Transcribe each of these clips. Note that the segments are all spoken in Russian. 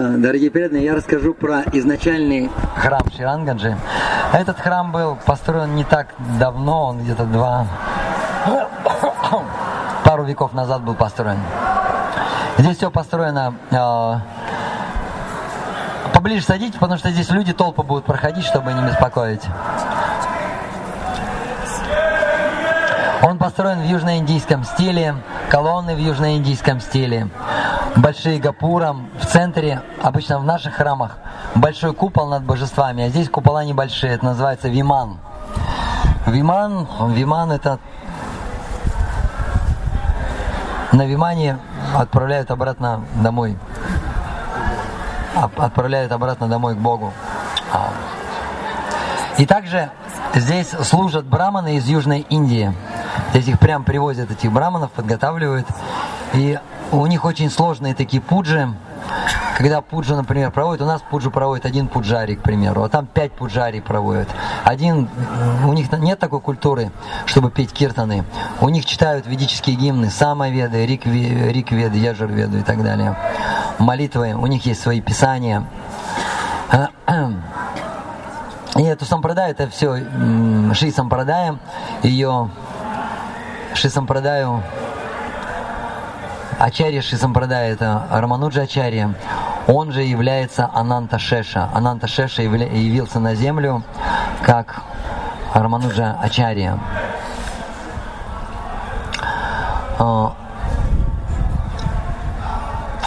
Э, Дорогие преданные, я расскажу про изначальный храм Ширангаджи. Этот храм был построен не так давно, он где-то два, пару веков назад был построен. Здесь все построено э, поближе садитесь, потому что здесь люди толпы будут проходить, чтобы не беспокоить. Он построен в южноиндийском стиле, колонны в южноиндийском стиле, большие гапурам, в центре, обычно в наших храмах, большой купол над божествами, а здесь купола небольшие, это называется виман. Виман, виман это на вимане отправляют обратно домой. Отправляют обратно домой к Богу. А. И также здесь служат браманы из Южной Индии. Здесь их прям привозят, этих браманов, подготавливают. И у них очень сложные такие пуджи. Когда пуджу, например, проводят, у нас пуджу проводит один пуджари, к примеру, а там пять пуджари проводят. Один, у них нет такой культуры, чтобы петь киртаны. У них читают ведические гимны, самоведы, рикведы, яжурведу и так далее. Молитвы, у них есть свои писания. И эту сампрадаю, это все Ши сампрадая, ее Ши сампрадаю Ачарья Шисампрадая, это Рамануджа Ачарья, он же является Ананта Шеша. Ананта Шеша явился на землю как Рамануджа Ачарья. А,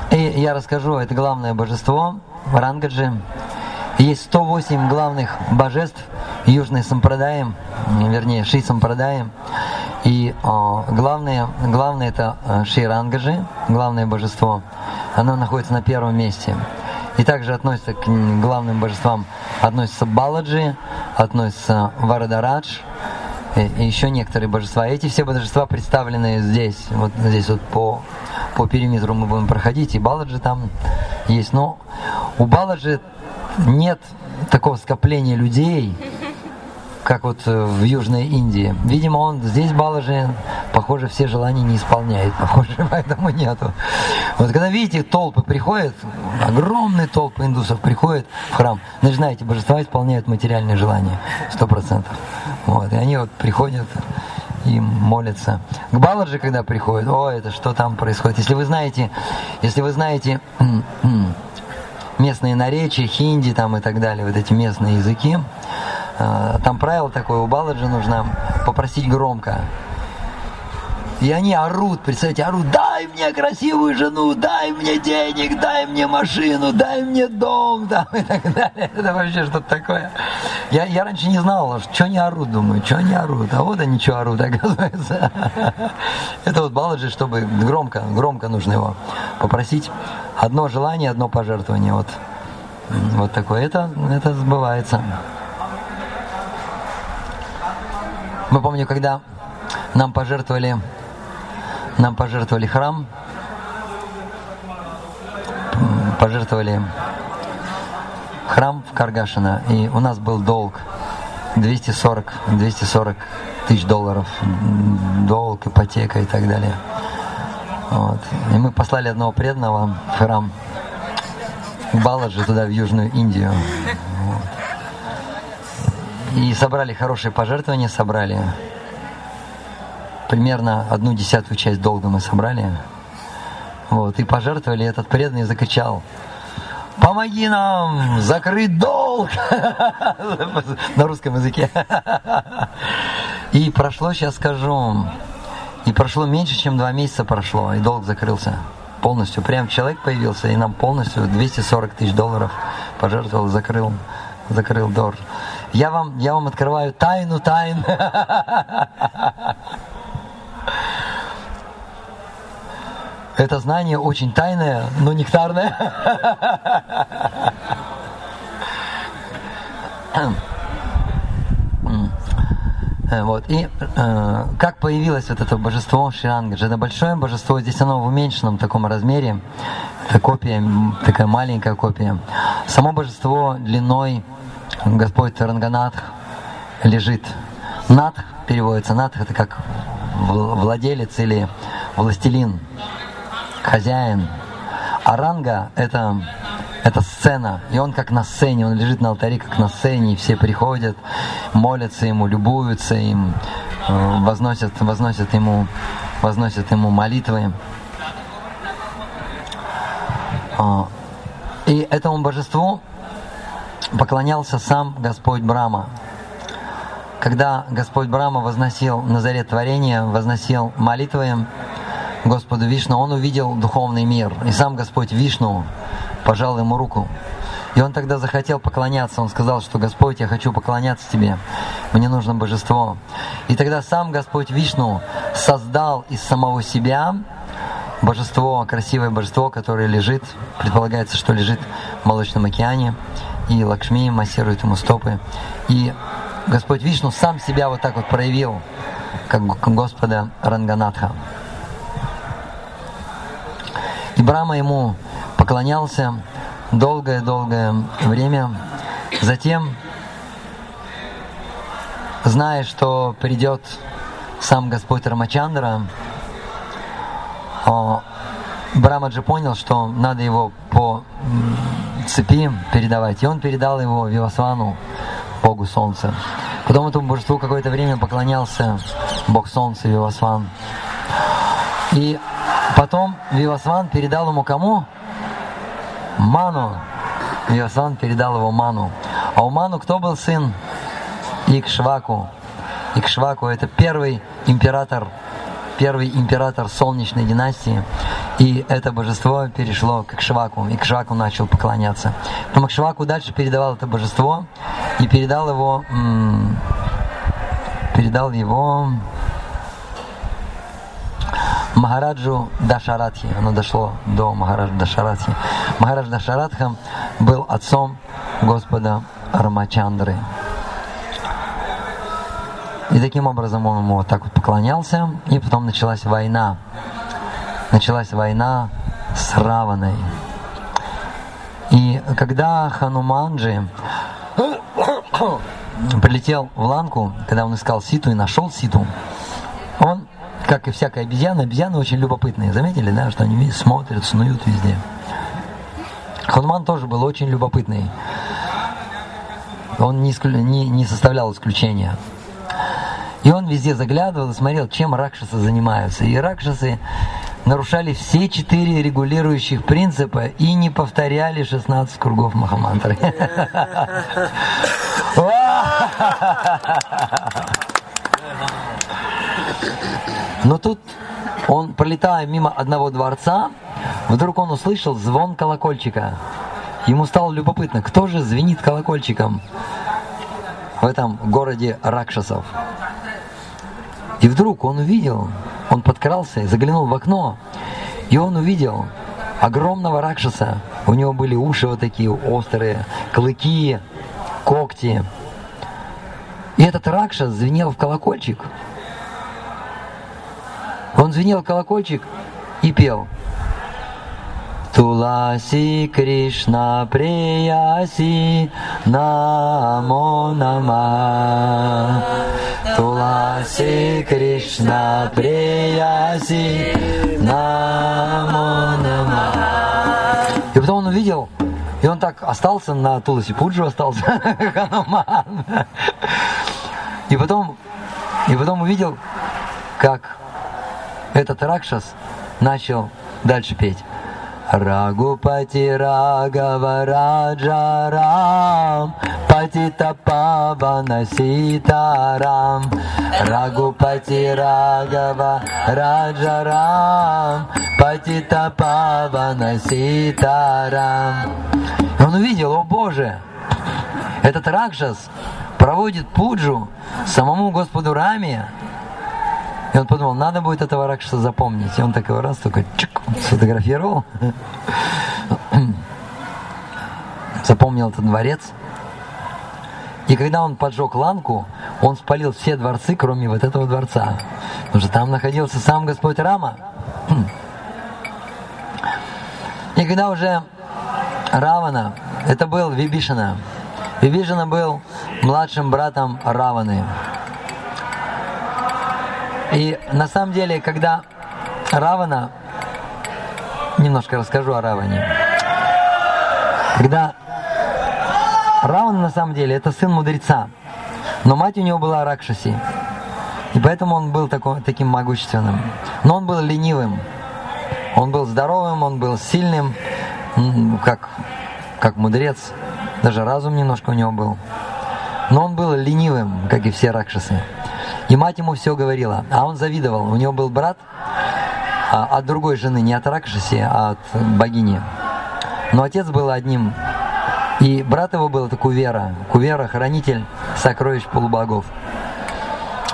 и я расскажу, это главное божество Рангаджи. Есть 108 главных божеств Южной Сампрадаи, вернее, Ши Сампрадаи. И о, главное, главное это э, Ширангаджи, главное божество. Оно находится на первом месте. И также относится к главным божествам относится Баладжи, относится Варадарадж и еще некоторые божества. Эти все божества представлены здесь, вот здесь вот по, по периметру мы будем проходить, и Баладжи там есть. Но у Баладжи нет такого скопления людей, как вот э, в Южной Индии. Видимо, он здесь Балажи, похоже, все желания не исполняет, похоже, поэтому нету. Вот когда видите, толпы приходят, огромные толпы индусов приходят в храм, ну, знаете, божества исполняют материальные желания, сто процентов. Вот, и они вот приходят и молятся. К Баладжи, когда приходят, о, это что там происходит? Если вы знаете, если вы знаете местные наречия, хинди там и так далее, вот эти местные языки, там правило такое, у Баладжи нужно попросить громко. И они орут, представьте, орут, дай мне красивую жену, дай мне денег, дай мне машину, дай мне дом, там, и так далее. Это вообще что-то такое. Я, я раньше не знал, что они орут, думаю, что они орут. А вот они что орут, оказывается. Это вот Баладжи, чтобы громко, громко нужно его попросить. Одно желание, одно пожертвование. Вот, вот такое. Это, это сбывается. Мы помню, когда нам пожертвовали, нам пожертвовали храм, пожертвовали храм в Каргашино, и у нас был долг 240, 240 тысяч долларов, долг, ипотека и так далее. Вот. И мы послали одного преданного в храм Баладжи туда, в Южную Индию. И собрали хорошие пожертвования, собрали. Примерно одну десятую часть долга мы собрали. Вот, и пожертвовали, этот преданный закричал, помоги нам закрыть долг на русском языке. И прошло, сейчас скажу, и прошло меньше, чем два месяца прошло, и долг закрылся полностью. Прям человек появился, и нам полностью 240 тысяч долларов пожертвовал, закрыл, закрыл долг. Я вам, я вам открываю тайну тайн. Это знание очень тайное, но нектарное. Вот. И э, как появилось вот это божество Ширангаджа? Большое божество, здесь оно в уменьшенном таком размере. Это копия, такая маленькая копия. Само божество длиной Господь Таранганатх лежит. Натх переводится, Натх это как владелец или властелин, хозяин. Аранга это это сцена, и он как на сцене, он лежит на алтаре как на сцене, и все приходят, молятся ему, любуются им, э, возносят, возносят ему, возносят ему молитвы. А, и этому божеству поклонялся сам Господь Брама. Когда Господь Брама возносил на заре творения, возносил молитвы Господу Вишну, он увидел духовный мир. И сам Господь Вишну пожал ему руку. И он тогда захотел поклоняться. Он сказал, что Господь, я хочу поклоняться Тебе. Мне нужно божество. И тогда сам Господь Вишну создал из самого себя божество, красивое божество, которое лежит, предполагается, что лежит в Молочном океане, и Лакшми массирует ему стопы. И Господь Вишну сам себя вот так вот проявил, как Господа Ранганатха. И Брама ему поклонялся долгое-долгое время. Затем, зная, что придет сам Господь Рамачандра, Брамаджи понял, что надо его по цепи передавать, и он передал его Вивасвану, Богу Солнца. Потом этому божеству какое-то время поклонялся Бог Солнца Вивасван. И потом Вивасван передал ему кому? Ману. Вивасван передал его Ману. А у Ману кто был сын? Икшваку. Икшваку это первый император первый император солнечной династии, и это божество перешло к Шваку, и к Шваку начал поклоняться. Потом Шваку дальше передавал это божество и передал его, передал его Махараджу Дашаратхи. Оно дошло до Махараджа Дашаратхи. Махарадж Дашаратха был отцом Господа Рамачандры. И таким образом он ему вот так вот поклонялся, и потом началась война. Началась война с Раваной. И когда Хануманджи прилетел в Ланку, когда он искал Ситу и нашел Ситу, он, как и всякая обезьяна, обезьяны очень любопытные. Заметили, да, что они смотрят, снуют везде. Хануман тоже был очень любопытный. Он не, не, не составлял исключения. И он везде заглядывал и смотрел, чем ракшасы занимаются. И ракшасы нарушали все четыре регулирующих принципа и не повторяли 16 кругов Махамантры. Но тут он, пролетая мимо одного дворца, вдруг он услышал звон колокольчика. Ему стало любопытно, кто же звенит колокольчиком в этом городе Ракшасов. И вдруг он увидел, он подкрался и заглянул в окно, и он увидел огромного ракшаса. У него были уши вот такие острые, клыки, когти. И этот ракшас звенел в колокольчик. Он звенел в колокольчик и пел. Туласи Кришна Прияси Намо Нама Туласи Кришна Прияси Намо Нама И потом он увидел, и он так остался на Туласи Пуджу, остался Хануман. И потом, и потом увидел, как этот Ракшас начал дальше петь. Рагупати Рагава Раджарам Патита Павана Ситарам Рагупати Рагава Раджарам Патита Павана Ситарам Он увидел, о Боже, этот Ракшас проводит пуджу самому Господу Раме, и он подумал, надо будет этого Ракшаса запомнить. И он такой раз только чик, сфотографировал. Запомнил этот дворец. И когда он поджег ланку, он спалил все дворцы, кроме вот этого дворца. Потому что там находился сам Господь Рама. И когда уже Равана, это был Вибишина. Вибишина был младшим братом Раваны. И на самом деле, когда Равана, немножко расскажу о Раване. Когда Раван на самом деле это сын мудреца, но мать у него была Ракшаси. И поэтому он был такой, таким могущественным. Но он был ленивым. Он был здоровым, он был сильным, как, как мудрец. Даже разум немножко у него был. Но он был ленивым, как и все ракшасы. И мать ему все говорила. А он завидовал. У него был брат а, от другой жены, не от Ракшаси, а от богини. Но отец был одним. И брат его был это Кувера. Кувера – хранитель сокровищ полубогов.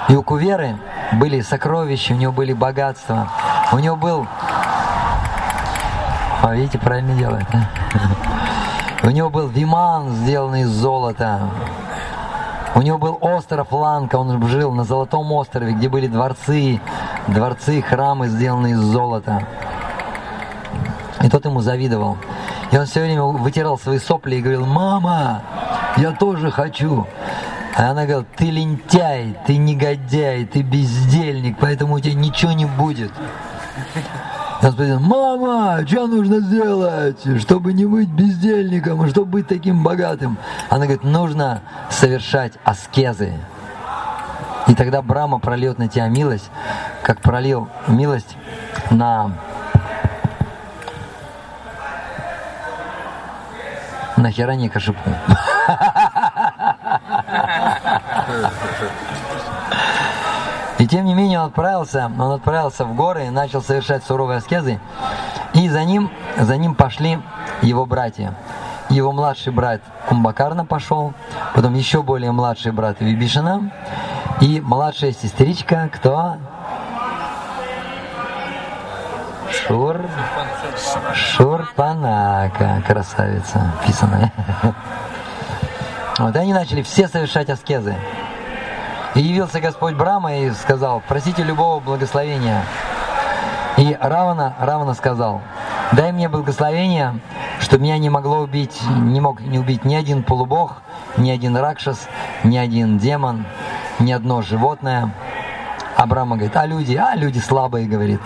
И у Куверы были сокровища, у него были богатства. У него был... А видите, правильно делает. У него был виман, сделанный из золота. У него был остров Ланка, он жил на Золотом острове, где были дворцы, дворцы, храмы, сделанные из золота. И тот ему завидовал. И он все время вытирал свои сопли и говорил, «Мама, я тоже хочу». А она говорит, ты лентяй, ты негодяй, ты бездельник, поэтому у тебя ничего не будет. Он спросил, мама, что нужно сделать, чтобы не быть бездельником, и чтобы быть таким богатым? Она говорит, нужно совершать аскезы. И тогда Брама прольет на тебя милость, как пролил милость на на Хиране Кашипу. И тем не менее он отправился, он отправился в горы и начал совершать суровые аскезы. И за ним, за ним пошли его братья. Его младший брат Кумбакарна пошел, потом еще более младший брат Вибишина и младшая сестричка, кто? Шур, Шурпанака, красавица, писаная. Вот и они начали все совершать аскезы. И явился Господь Брама и сказал, просите любого благословения. И Равана, Равана сказал, дай мне благословение, чтобы меня не могло убить, не мог не убить ни один полубог, ни один ракшас, ни один демон, ни одно животное. А Брама говорит, а люди, а люди слабые, говорит,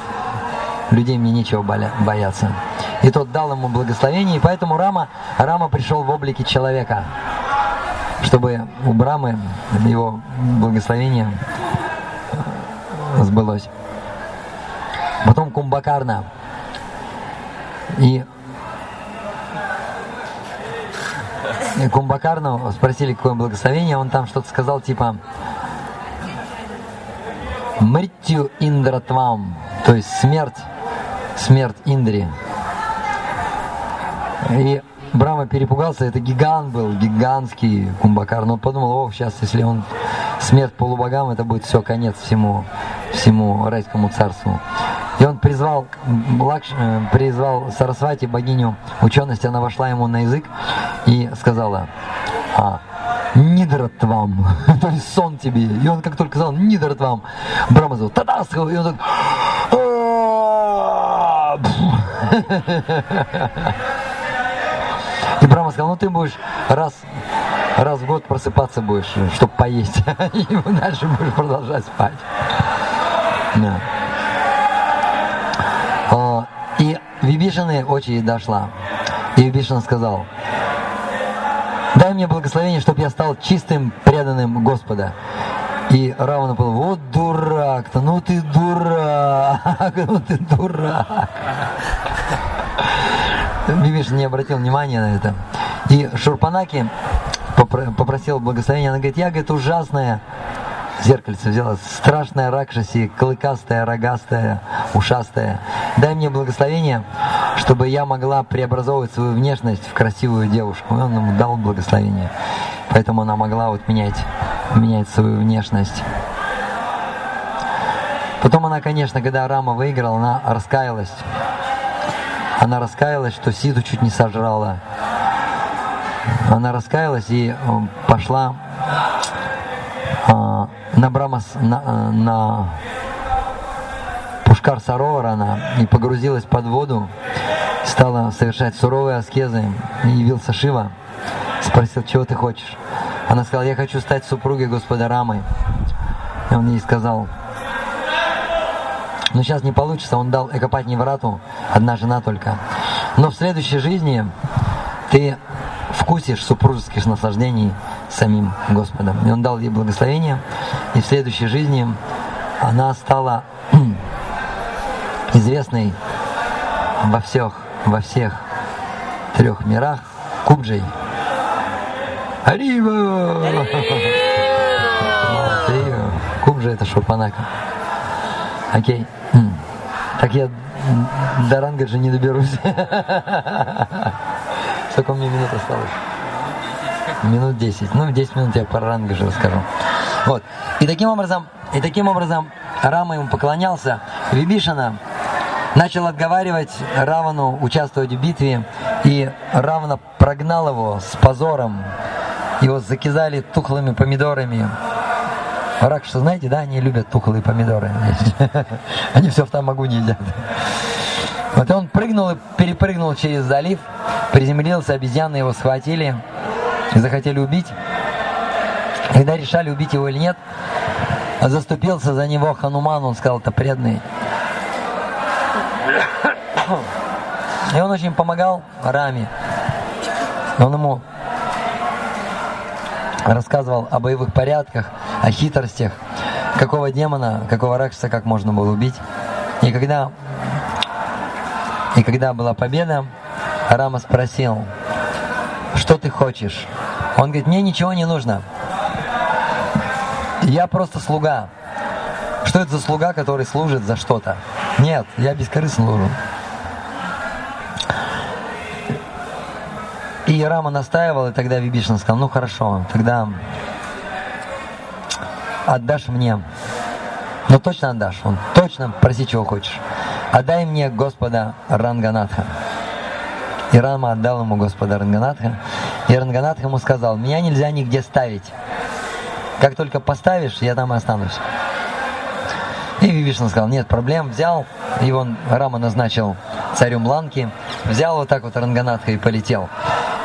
людей мне нечего бояться. И тот дал ему благословение, и поэтому Рама, Рама пришел в облике человека чтобы у Брамы его благословение сбылось. Потом Кумбакарна. И Кумбакарну спросили, какое благословение, он там что-то сказал, типа Мритью Индратвам, то есть смерть, смерть Индри. И Брама перепугался, это гигант был, гигантский кумбакар. Но подумал, о, сейчас, если он смерть полубогам, это будет все, конец всему, всему райскому царству. И он призвал, Лакш, э, призвал Сарасвати, богиню учености, она вошла ему на язык и сказала, а, Нидратвам, то есть сон тебе. И он как только сказал Нидратвам, Брама сказал, Тадасху, и он так, и Брама сказал, ну ты будешь раз, раз в год просыпаться будешь, чтобы поесть. И дальше будешь продолжать спать. Да. А, и Вибишины очередь дошла. И Вибишин сказал, дай мне благословение, чтобы я стал чистым, преданным Господа. И Равана был, вот дурак-то, ну ты дурак, ну ты дурак. Мимиш не обратил внимания на это. И Шурпанаки попросил благословения. Она говорит, я, говорит, ужасная зеркальце взяла, страшная ракшаси, клыкастая, рогастая, ушастая. Дай мне благословение, чтобы я могла преобразовывать свою внешность в красивую девушку. И он ему дал благословение. Поэтому она могла вот менять, менять свою внешность. Потом она, конечно, когда Рама выиграла, она раскаялась. Она раскаялась, что Сиду чуть не сожрала. Она раскаялась и э, пошла э, на Брамас, на, э, на Пушкар Саровар она и погрузилась под воду, стала совершать суровые аскезы. И явился Шива, спросил, чего ты хочешь. Она сказала, я хочу стать супругой Господа Рамы. И он ей сказал, но сейчас не получится, он дал Экопатни Врату, одна жена только. Но в следующей жизни ты вкусишь супружеских наслаждений самим Господом. И он дал ей благословение, и в следующей жизни она стала известной во всех, во всех трех мирах Кубджей. Арива! Кубджа это Шурпанака. Окей. Так я до Рангаджи не доберусь. Сколько мне минут осталось? Минут 10. Ну, 10 минут я про Рангаджи расскажу. Вот. И таким образом, и таким образом Рама ему поклонялся. Вибишана начал отговаривать Равану участвовать в битве, и Равана прогнал его с позором. Его закизали тухлыми помидорами. Рак, что знаете, да, они любят тухлые помидоры. Они все в тамагу не едят. Вот он прыгнул и перепрыгнул через залив, приземлился, обезьяны его схватили и захотели убить. Когда решали, убить его или нет, заступился за него Хануман, он сказал, это преданный. И он очень помогал Раме. Он ему рассказывал о боевых порядках, о хитростях, какого демона, какого ракшаса, как можно было убить. И когда, и когда была победа, Рама спросил, что ты хочешь? Он говорит, мне ничего не нужно. Я просто слуга. Что это за слуга, который служит за что-то? Нет, я бескорыстно служу. И Рама настаивал, и тогда Вибишна сказал, ну хорошо, тогда отдашь мне. Ну точно отдашь, он точно проси, чего хочешь. Отдай мне Господа Ранганатха. И Рама отдал ему Господа Ранганатха. И Ранганатха ему сказал, меня нельзя нигде ставить. Как только поставишь, я там и останусь. И Вибишна сказал, нет проблем, взял, его Рама назначил царем Ланки, взял вот так вот Ранганатха и полетел.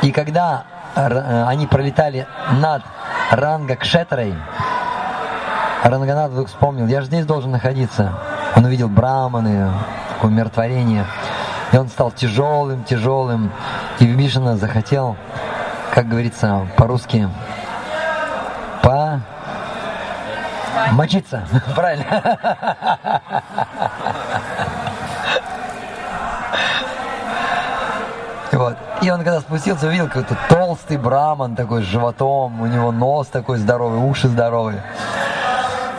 И когда э, они пролетали над Ранга Кшетрой, Ранганат вдруг вспомнил, я же здесь должен находиться. Он увидел браманы, умиротворение. И он стал тяжелым, тяжелым. И Вибишина захотел, как говорится по-русски, по... Мочиться. Правильно. Вот. И он когда спустился, увидел какой-то толстый браман такой с животом, у него нос такой здоровый, уши здоровые.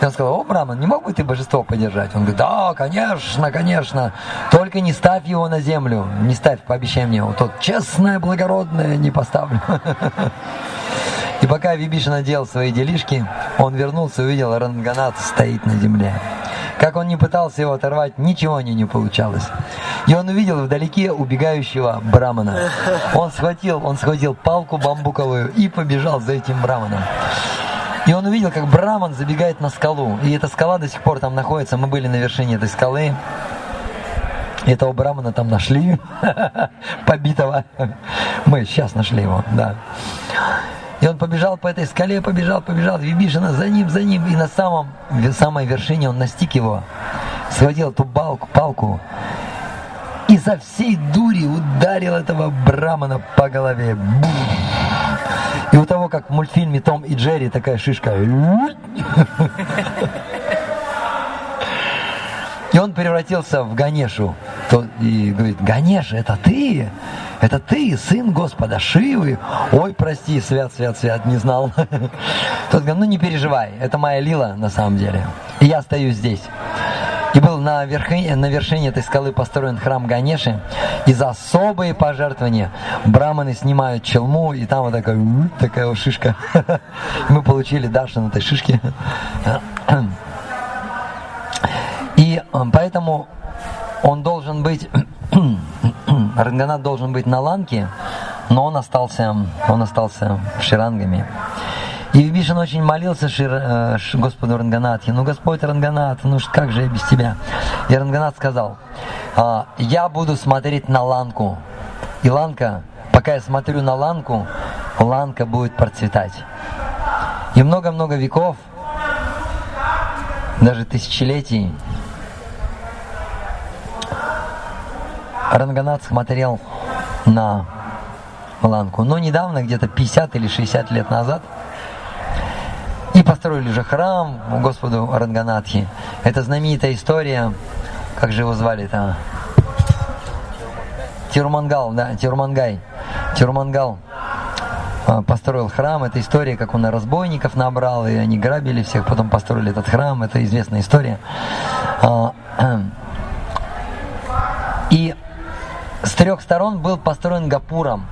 И он сказал, о, Браман, не мог бы ты божество поддержать? Он говорит, да, конечно, конечно, только не ставь его на землю, не ставь, пообещай мне, вот тот честное, благородное не поставлю. И пока Вибишина делал свои делишки, он вернулся и увидел, Ранганат стоит на земле. Как он не пытался его оторвать, ничего у него не получалось. И он увидел вдалеке убегающего брамана. Он схватил, он схватил палку бамбуковую и побежал за этим браманом. И он увидел, как браман забегает на скалу. И эта скала до сих пор там находится. Мы были на вершине этой скалы. И этого брамана там нашли, побитого. Мы сейчас нашли его, да. И он побежал по этой скале, побежал, побежал, Вибишина за ним, за ним. И на самом, самой вершине он настиг его, схватил эту палку, палку и со всей дури ударил этого брамана по голове. И у того, как в мультфильме Том и Джерри, такая шишка. И он превратился в Ганешу. И говорит, Ганеша, это ты? Это ты, сын Господа Шивы? Ой, прости, свят, свят, свят, не знал. Тот говорит, ну не переживай, это моя лила на самом деле. И я остаюсь здесь. И был на вершине, на вершине этой скалы построен храм Ганеши. И за особые пожертвования браманы снимают челму, и там вот такая, такая вот шишка. Мы получили Дашу на этой шишке. И э, поэтому он должен быть, Ранганат должен быть на ланке, но он остался, он остался ширангами. И очень молился Шир, э, Господу Ранганатхе, ну Господь Ранганат, ну как же я без тебя? И Ранганат сказал, «А, я буду смотреть на ланку. И ланка, пока я смотрю на ланку, ланка будет процветать. И много-много веков, даже тысячелетий, Ранганат смотрел на Ланку. Но недавно, где-то 50 или 60 лет назад, и построили же храм Господу Ранганатхи. Это знаменитая история, как же его звали-то? Тирумангал, да, Тирумангай. Тирумангал а, построил храм. Это история, как он разбойников набрал, и они грабили всех, потом построили этот храм. Это известная история. А, и с трех сторон был построен Гапуром.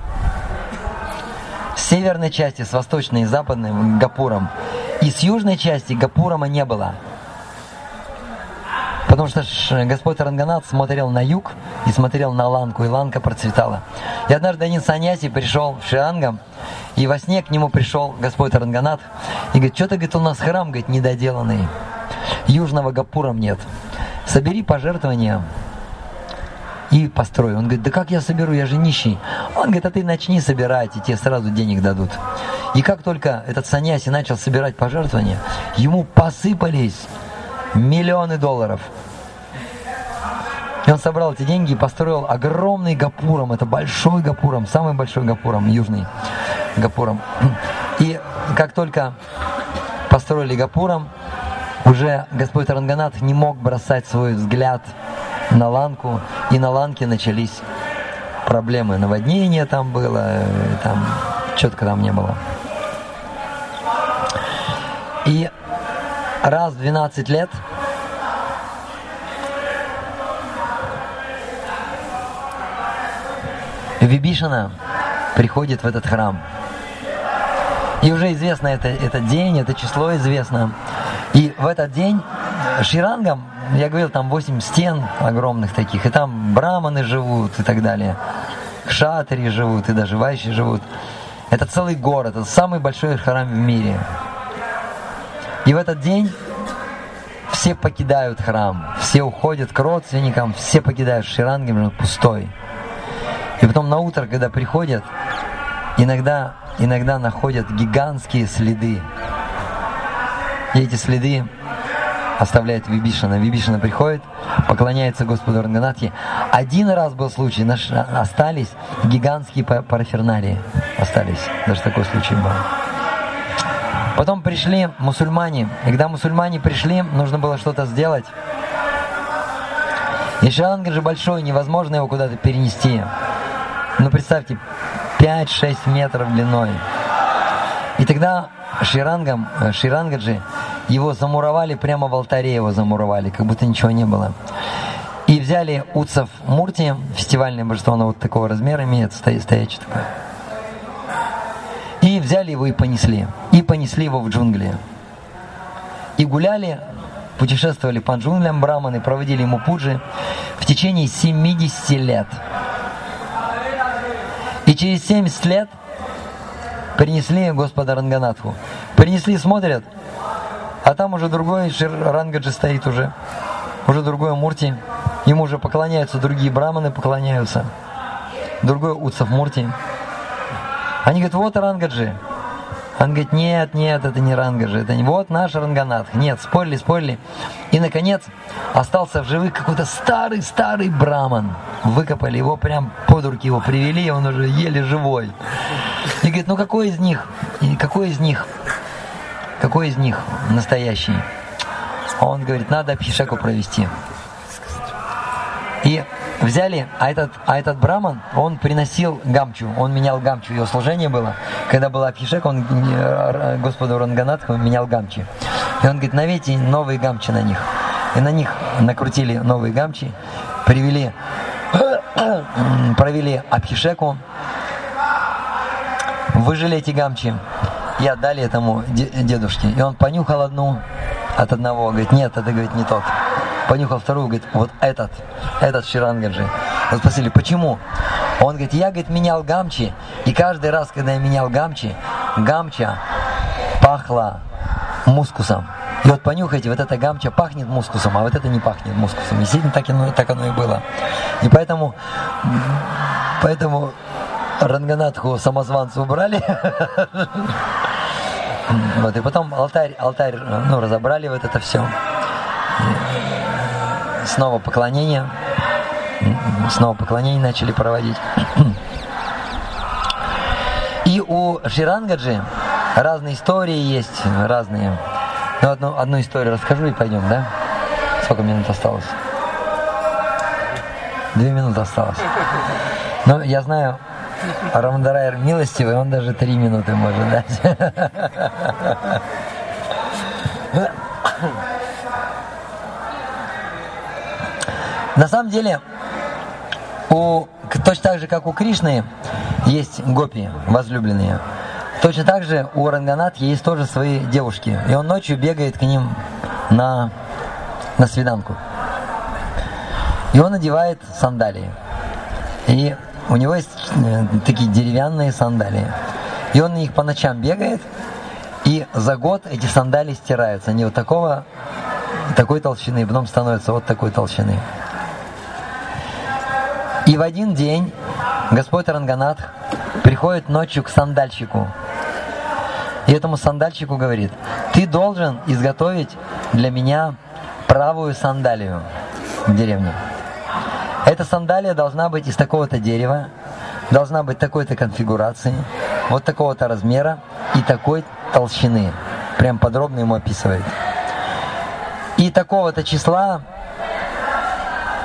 С северной части, с восточной и западной Гапуром. И с южной части Гапурама не было. Потому что Господь Ранганат смотрел на юг и смотрел на Ланку, и Ланка процветала. И однажды один саньяси пришел в Шиангам, и во сне к нему пришел Господь Ранганат и говорит, что-то, говорит, у нас храм, говорит, недоделанный. Южного Гапурам нет. Собери пожертвования и построй. Он говорит, да как я соберу, я же нищий. Он говорит, а ты начни собирать, и тебе сразу денег дадут. И как только этот саньяси начал собирать пожертвования, ему посыпались миллионы долларов. И он собрал эти деньги и построил огромный Гапуром, это большой Гапуром, самый большой Гапуром, южный Гапуром. И как только построили Гапуром, уже Господь Ранганат не мог бросать свой взгляд на ланку, и на ланке начались проблемы. Наводнение там было, там четко там не было. И раз в 12 лет Вибишина приходит в этот храм. И уже известно это, этот день, это число известно. И в этот день Ширангам я говорил, там 8 стен огромных таких, и там браманы живут и так далее. Кшатри живут, и даже вайши живут. Это целый город, это самый большой храм в мире. И в этот день все покидают храм, все уходят к родственникам, все покидают Ширанги, он пустой. И потом на утро, когда приходят, иногда, иногда находят гигантские следы. И эти следы оставляет Вибишина. Вибишина приходит, поклоняется Господу Ранганатхе. Один раз был случай, наш, остались гигантские параферналии. Остались. Даже такой случай был. Потом пришли мусульмане. И когда мусульмане пришли, нужно было что-то сделать. И Ширанга же большой, невозможно его куда-то перенести. Ну, представьте, 5-6 метров длиной. И тогда Ширангам, э, Ширангаджи его замуровали прямо в алтаре, его замуровали, как будто ничего не было. И взяли Уцев Мурти, фестивальное божество, оно вот такого размера имеет, стоячий такое. И взяли его и понесли. И понесли его в джунгли. И гуляли, путешествовали по джунглям браманы, проводили ему пуджи в течение 70 лет. И через 70 лет принесли Господа Ранганатху. Принесли, смотрят – а там уже другой Рангаджи стоит уже. Уже другой Мурти. Ему уже поклоняются другие браманы, поклоняются. Другой Уцев Мурти. Они говорят, вот Рангаджи. Он говорит, нет, нет, это не Рангаджи, это не вот наш Ранганат. Нет, спорили, спорили. И, наконец, остался в живых какой-то старый-старый браман. Выкопали его прям под руки, его привели, он уже еле живой. И говорит, ну какой из них, какой из них какой из них настоящий? Он говорит, надо пишеку провести. И взяли, а этот, а этот браман, он приносил гамчу, он менял гамчу, его служение было. Когда была пишек, он э, Господу Ранганатху менял гамчи. И он говорит, навейте новые гамчи на них. И на них накрутили новые гамчи, привели, провели абхишеку, выжили эти гамчи, и отдали этому дедушке. И он понюхал одну от одного, говорит, нет, это, говорит, не тот. Понюхал вторую, говорит, вот этот, этот Ширангаджи. Вот спросили, почему? Он говорит, я, говорит, менял гамчи, и каждый раз, когда я менял гамчи, гамча пахла мускусом. И вот понюхайте, вот эта гамча пахнет мускусом, а вот это не пахнет мускусом. Действительно, так оно, так оно и было. И поэтому, поэтому Ранганатху самозванцу убрали. Вот, и потом алтарь, алтарь, ну, разобрали вот это все. И снова поклонение. Снова поклонение начали проводить. И у Ширангаджи разные истории есть, разные. Ну, одну, одну историю расскажу и пойдем, да? Сколько минут осталось? Две минуты осталось. Но я знаю, Рамдарайр милостивый, он даже три минуты может дать. На самом деле, у, точно так же, как у Кришны, есть гопи, возлюбленные. Точно так же у Ранганат есть тоже свои девушки. И он ночью бегает к ним на, на свиданку. И он надевает сандалии. И у него есть э, такие деревянные сандалии. И он на них по ночам бегает, и за год эти сандалии стираются. Они вот такого, такой толщины, потом становятся вот такой толщины. И в один день Господь Ранганат приходит ночью к сандальщику. И этому сандальщику говорит, ты должен изготовить для меня правую сандалию в деревне. Эта сандалия должна быть из такого-то дерева, должна быть такой-то конфигурации, вот такого-то размера и такой толщины. Прям подробно ему описывает. И такого-то числа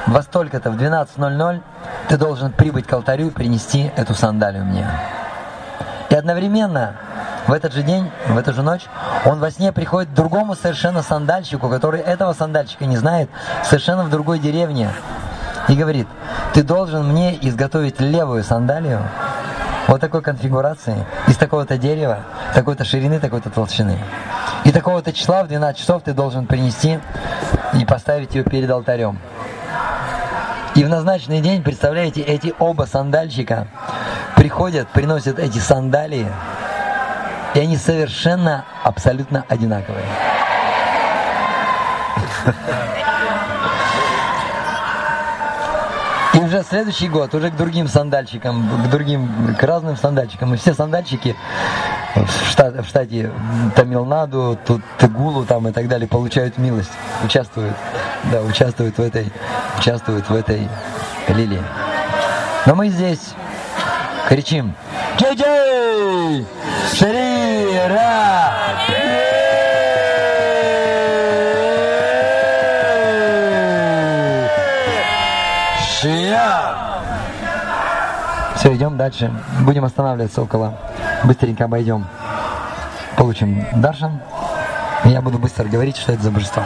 во столько-то, в 12.00, ты должен прибыть к алтарю и принести эту сандалию мне. И одновременно в этот же день, в эту же ночь, он во сне приходит к другому совершенно сандальщику, который этого сандальщика не знает, совершенно в другой деревне и говорит, ты должен мне изготовить левую сандалию вот такой конфигурации, из такого-то дерева, такой-то ширины, такой-то толщины. И такого-то числа в 12 часов ты должен принести и поставить ее перед алтарем. И в назначенный день, представляете, эти оба сандальщика приходят, приносят эти сандалии, и они совершенно, абсолютно одинаковые. И уже следующий год, уже к другим сандальщикам, к другим, к разным сандальщикам. И все сандальщики в, штат, в штате Тамилнаду, тут Тегулу там и так далее получают милость, участвуют, да, участвуют в этой, участвуют в этой лилии. Но мы здесь кричим Джей-Джей! Шри-Ра! Все, идем дальше. Будем останавливаться около. Быстренько обойдем. Получим даршан. Я буду быстро говорить, что это за божество.